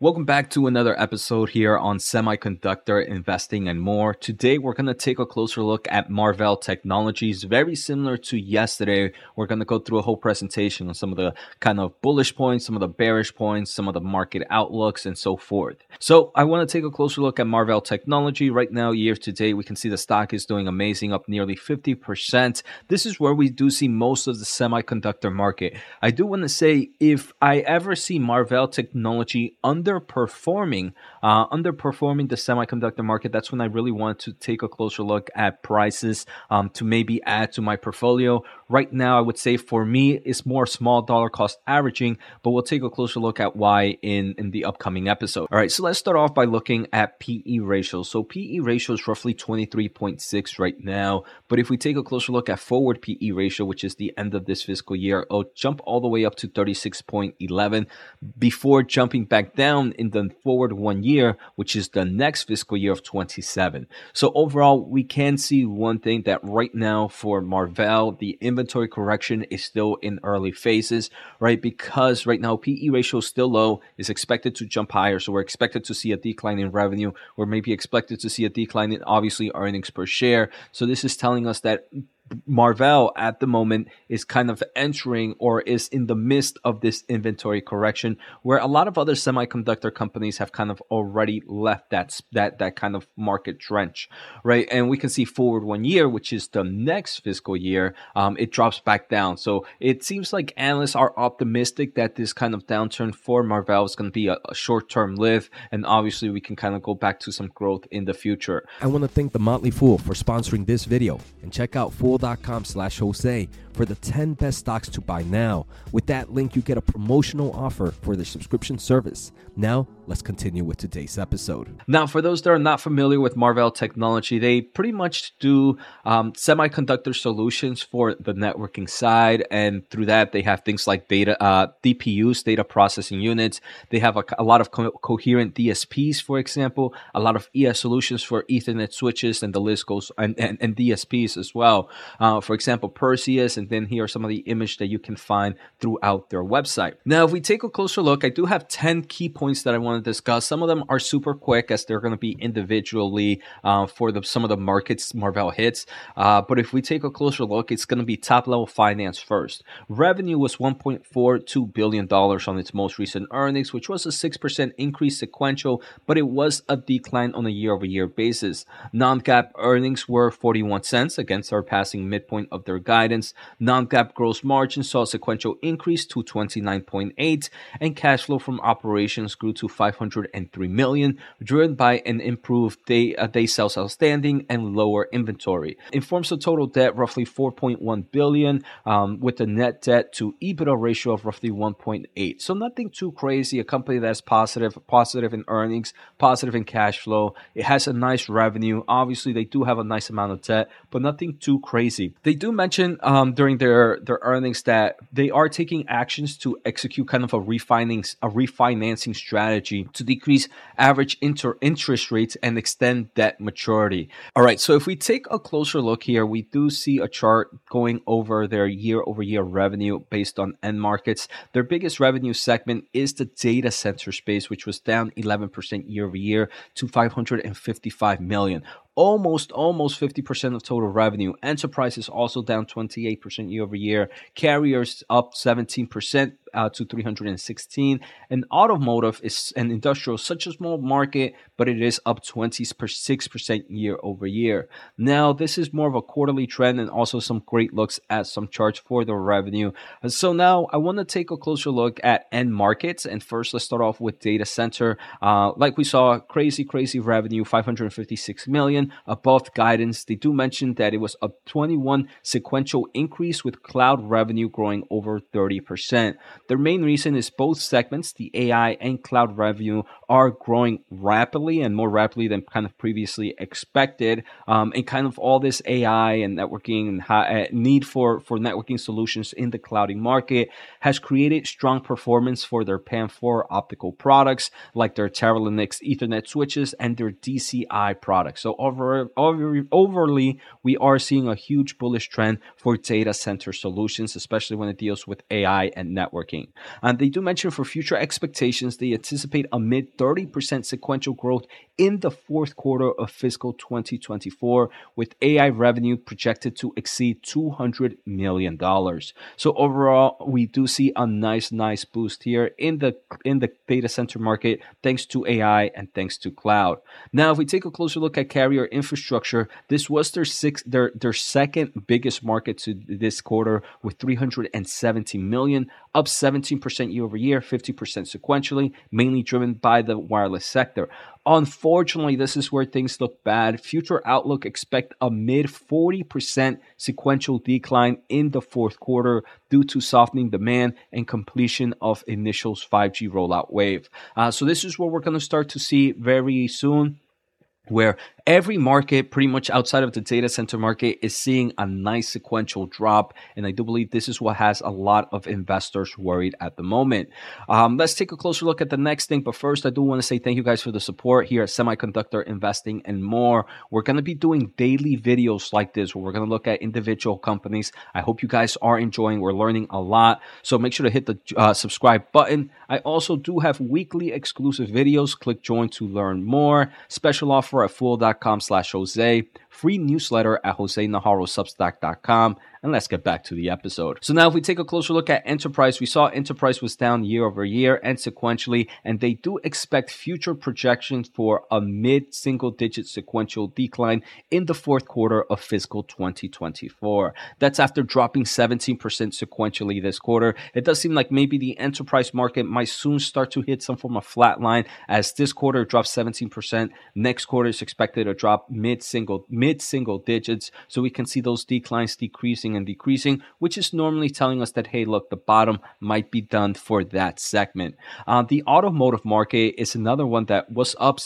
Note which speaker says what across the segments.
Speaker 1: Welcome back to another episode here on semiconductor investing and more. Today, we're going to take a closer look at Marvell Technologies. Very similar to yesterday, we're going to go through a whole presentation on some of the kind of bullish points, some of the bearish points, some of the market outlooks, and so forth. So, I want to take a closer look at Marvell Technology. Right now, year to date, we can see the stock is doing amazing, up nearly 50%. This is where we do see most of the semiconductor market. I do want to say if I ever see Marvell Technology under underperforming, uh, underperforming the semiconductor market, that's when I really want to take a closer look at prices um, to maybe add to my portfolio. Right now, I would say for me, it's more small dollar cost averaging, but we'll take a closer look at why in, in the upcoming episode. All right, so let's start off by looking at PE ratio. So PE ratio is roughly 23.6 right now, but if we take a closer look at forward PE ratio, which is the end of this fiscal year, it'll jump all the way up to 36.11 before jumping back down in the forward one year, which is the next fiscal year of 27. So overall, we can see one thing that right now for Marvell, the inventory correction is still in early phases, right? Because right now PE ratio is still low, is expected to jump higher. So we're expected to see a decline in revenue. We're maybe expected to see a decline in obviously earnings per share. So this is telling us that Marvell at the moment is kind of entering or is in the midst of this inventory correction where a lot of other semiconductor companies have kind of already left that that that kind of market trench right? And we can see forward one year which is the next fiscal year um, it drops back down. So it seems like analysts are optimistic that this kind of downturn for Marvell is going to be a, a short-term live and obviously we can kind of go back to some growth in the future.
Speaker 2: I want to thank the Motley Fool for sponsoring this video and check out Fool fool.com slash Jose for the 10 best stocks to buy now. With that link, you get a promotional offer for the subscription service. Now, let's continue with today's episode.
Speaker 1: Now, for those that are not familiar with Marvell Technology, they pretty much do um, semiconductor solutions for the networking side, and through that, they have things like data uh, DPUs, data processing units. They have a, a lot of co- coherent DSPs, for example, a lot of ES solutions for Ethernet switches, and the list goes and, and, and DSPs as well. Uh, for example, Perseus, and then here are some of the image that you can find throughout their website. Now, if we take a closer look, I do have 10 key points that I want to discuss. Some of them are super quick as they're going to be individually uh, for the, some of the markets Marvell hits. Uh, but if we take a closer look, it's going to be top level finance first. Revenue was $1.42 billion on its most recent earnings, which was a 6% increase sequential, but it was a decline on a year over year basis. Non GAAP earnings were 41 cents against our passing midpoint of their guidance. Non GAAP gross margin saw a sequential increase to 29.8, and cash flow from operations grew to 503 million, driven by an improved day, uh, day sales outstanding and lower inventory. In forms of total debt, roughly 4.1 billion, um, with a net debt to EBITDA ratio of roughly 1.8. So nothing too crazy. A company that's positive, positive in earnings, positive in cash flow. It has a nice revenue. Obviously, they do have a nice amount of debt, but nothing too crazy. They do mention um, during their their earnings that they are taking actions to execute kind of a refinancing a refinancing strategy to decrease average inter interest rates and extend debt maturity. All right, so if we take a closer look here, we do see a chart going over their year over year revenue based on end markets. Their biggest revenue segment is the data center space, which was down 11% year over year to 555 million almost almost 50% of total revenue. Enterprise is also down 28% year over year. Carriers up 17% uh, to 316. And automotive is an industrial, such a small market, but it is up 26% year over year. Now, this is more of a quarterly trend and also some great looks at some charts for the revenue. So now I want to take a closer look at end markets. And first, let's start off with data center. Uh, like we saw, crazy, crazy revenue, 556 million above guidance. They do mention that it was a 21 sequential increase with cloud revenue growing over 30%. The main reason is both segments, the AI and cloud revenue, are growing rapidly and more rapidly than kind of previously expected. Um, and kind of all this AI and networking and uh, need for, for networking solutions in the clouding market has created strong performance for their PAM4 optical products, like their Teralynx Ethernet switches and their DCI products. So over, over, overly, we are seeing a huge bullish trend for data center solutions, especially when it deals with AI and networking. Networking. And they do mention for future expectations, they anticipate a mid 30% sequential growth in the fourth quarter of fiscal 2024, with AI revenue projected to exceed $200 million. So overall, we do see a nice, nice boost here in the in the data center market, thanks to AI and thanks to cloud. Now, if we take a closer look at carrier infrastructure, this was their sixth, their their second biggest market to this quarter with 370 million, up 17% year over year, 50% sequentially, mainly driven by the wireless sector. Unfortunately, this is where things look bad. Future Outlook expect a mid 40% sequential decline in the fourth quarter due to softening demand and completion of initial 5G rollout wave. Uh, so this is what we're going to start to see very soon where every market, pretty much outside of the data center market, is seeing a nice sequential drop. And I do believe this is what has a lot of investors worried at the moment. Um, let's take a closer look at the next thing. But first, I do want to say thank you guys for the support here at Semiconductor Investing and more. We're going to be doing daily videos like this where we're going to look at individual companies. I hope you guys are enjoying. We're learning a lot. So make sure to hit the uh, subscribe button. I also do have weekly exclusive videos. Click join to learn more. Special offer at fool.com substack.com slash Jose, free newsletter at josenajarrosubstack.com, and let's get back to the episode. So now if we take a closer look at enterprise, we saw enterprise was down year over year and sequentially, and they do expect future projections for a mid single digit sequential decline in the fourth quarter of fiscal 2024. That's after dropping 17% sequentially this quarter. It does seem like maybe the enterprise market might soon start to hit some form of flat line as this quarter dropped 17%. Next quarter is expected to drop mid single mid single digits. So we can see those declines decreasing decreasing and decreasing, which is normally telling us that, hey, look, the bottom might be done for that segment. Uh, the automotive market is another one that was up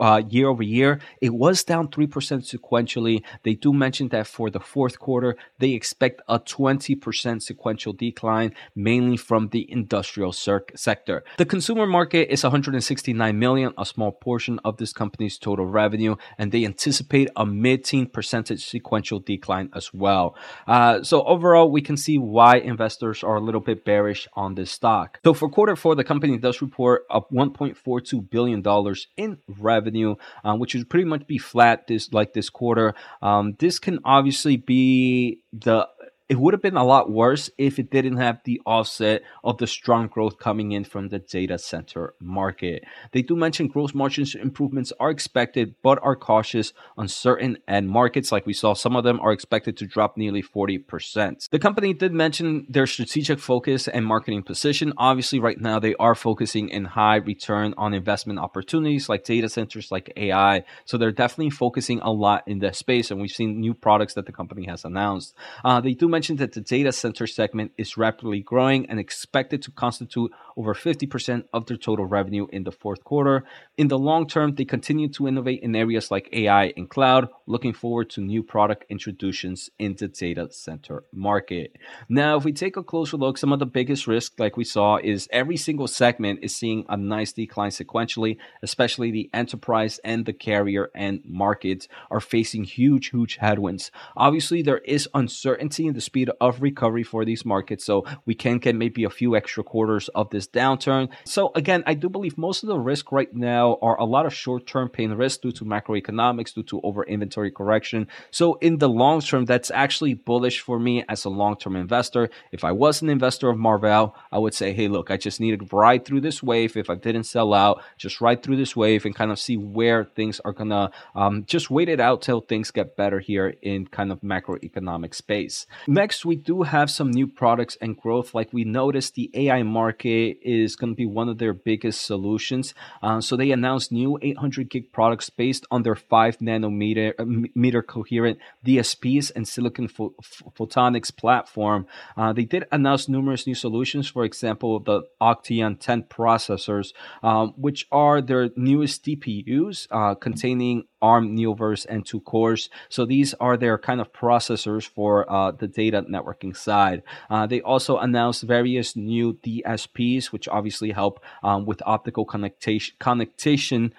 Speaker 1: uh, year over year. It was down 3% sequentially. They do mention that for the fourth quarter, they expect a 20% sequential decline, mainly from the industrial sector. The consumer market is 169 million, a small portion of this company's total revenue, and they anticipate a mid-teen percentage sequential decline as well. Uh, so overall, we can see why investors are a little bit bearish on this stock. So for quarter four, the company does report a 1.42 billion dollars in revenue revenue, um, which would pretty much be flat this like this quarter. Um, this can obviously be the it would have been a lot worse if it didn't have the offset of the strong growth coming in from the data center market. They do mention gross margins improvements are expected, but are cautious on certain end markets. Like we saw, some of them are expected to drop nearly 40%. The company did mention their strategic focus and marketing position. Obviously, right now they are focusing in high return on investment opportunities like data centers, like AI. So they're definitely focusing a lot in that space. And we've seen new products that the company has announced. Uh, they do mention mentioned that the data center segment is rapidly growing and expected to constitute over 50% of their total revenue in the fourth quarter. In the long term, they continue to innovate in areas like AI and cloud, looking forward to new product introductions in the data center market. Now, if we take a closer look, some of the biggest risks, like we saw, is every single segment is seeing a nice decline sequentially, especially the enterprise and the carrier and markets are facing huge, huge headwinds. Obviously, there is uncertainty in the speed of recovery for these markets, so we can get maybe a few extra quarters of this downturn. So again, I do believe most of the risk right now are a lot of short-term pain risk due to macroeconomics, due to over inventory correction. So in the long term, that's actually bullish for me as a long-term investor. If I was an investor of Marvell, I would say, hey, look, I just need to ride through this wave. If I didn't sell out, just ride through this wave and kind of see where things are gonna um, just wait it out till things get better here in kind of macroeconomic space. Next, we do have some new products and growth. Like we noticed, the AI market is going to be one of their biggest solutions. Uh, so they announced new 800 gig products based on their five nanometer uh, meter coherent DSPs and silicon ph- photonics platform. Uh, they did announce numerous new solutions. For example, the Octeon 10 processors, um, which are their newest DPUs uh, containing ARM Neoverse N2 cores. So these are their kind of processors for uh, the data networking side. Uh, they also announced various new DSPs, which obviously help um, with optical connectation, connectation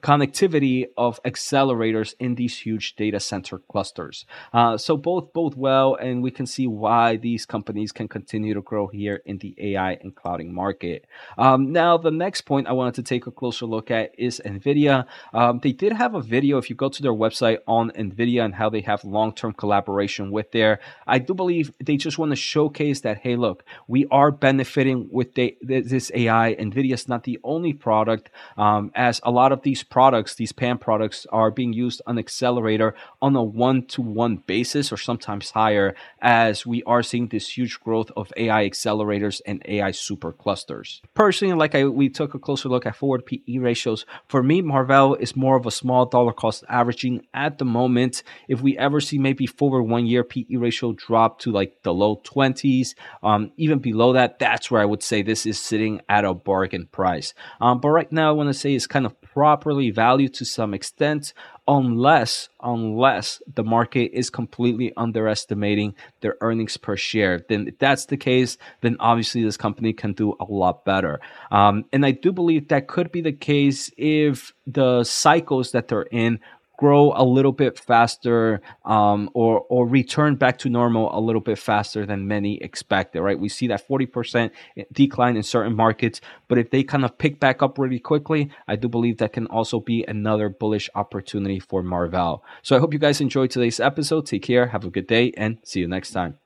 Speaker 1: connectivity of accelerators in these huge data center clusters. Uh, so both both well, and we can see why these companies can continue to grow here in the AI and clouding market. Um, now, the next point I wanted to take a closer look at is NVIDIA. Um, they did have a video, if you go to their website on NVIDIA and how they have long-term collaboration with there. I do believe they just want to showcase that, hey, look, we are benefiting with the, this AI. NVIDIA is not the only product, um, as a lot of these products, these PAM products, are being used on Accelerator on a one-to-one basis or sometimes higher, as we are seeing this huge growth of AI accelerators and AI superclusters. Personally, like I, we took a closer look at forward PE ratios. For me, Marvell is more of a small dollar cost averaging at the moment. If we ever see maybe forward one year PE ratio drop to like the low 20s, um, even below that, that's where I would say this is sitting at a bargain price. Um, but right now, I want to say it's kind of properly valued to some extent unless unless the market is completely underestimating their earnings per share. Then if that's the case then obviously this company can do a lot better. Um, and i do believe that could be the case if the cycles that they're in grow a little bit faster um, or or return back to normal a little bit faster than many expected. Right, we see that forty percent decline in certain markets, but if they kind of pick back up really quickly, I do believe that can also be another bullish opportunity for Marvell. So I hope you guys enjoyed today's episode. Take care, have a good day, and see you next time.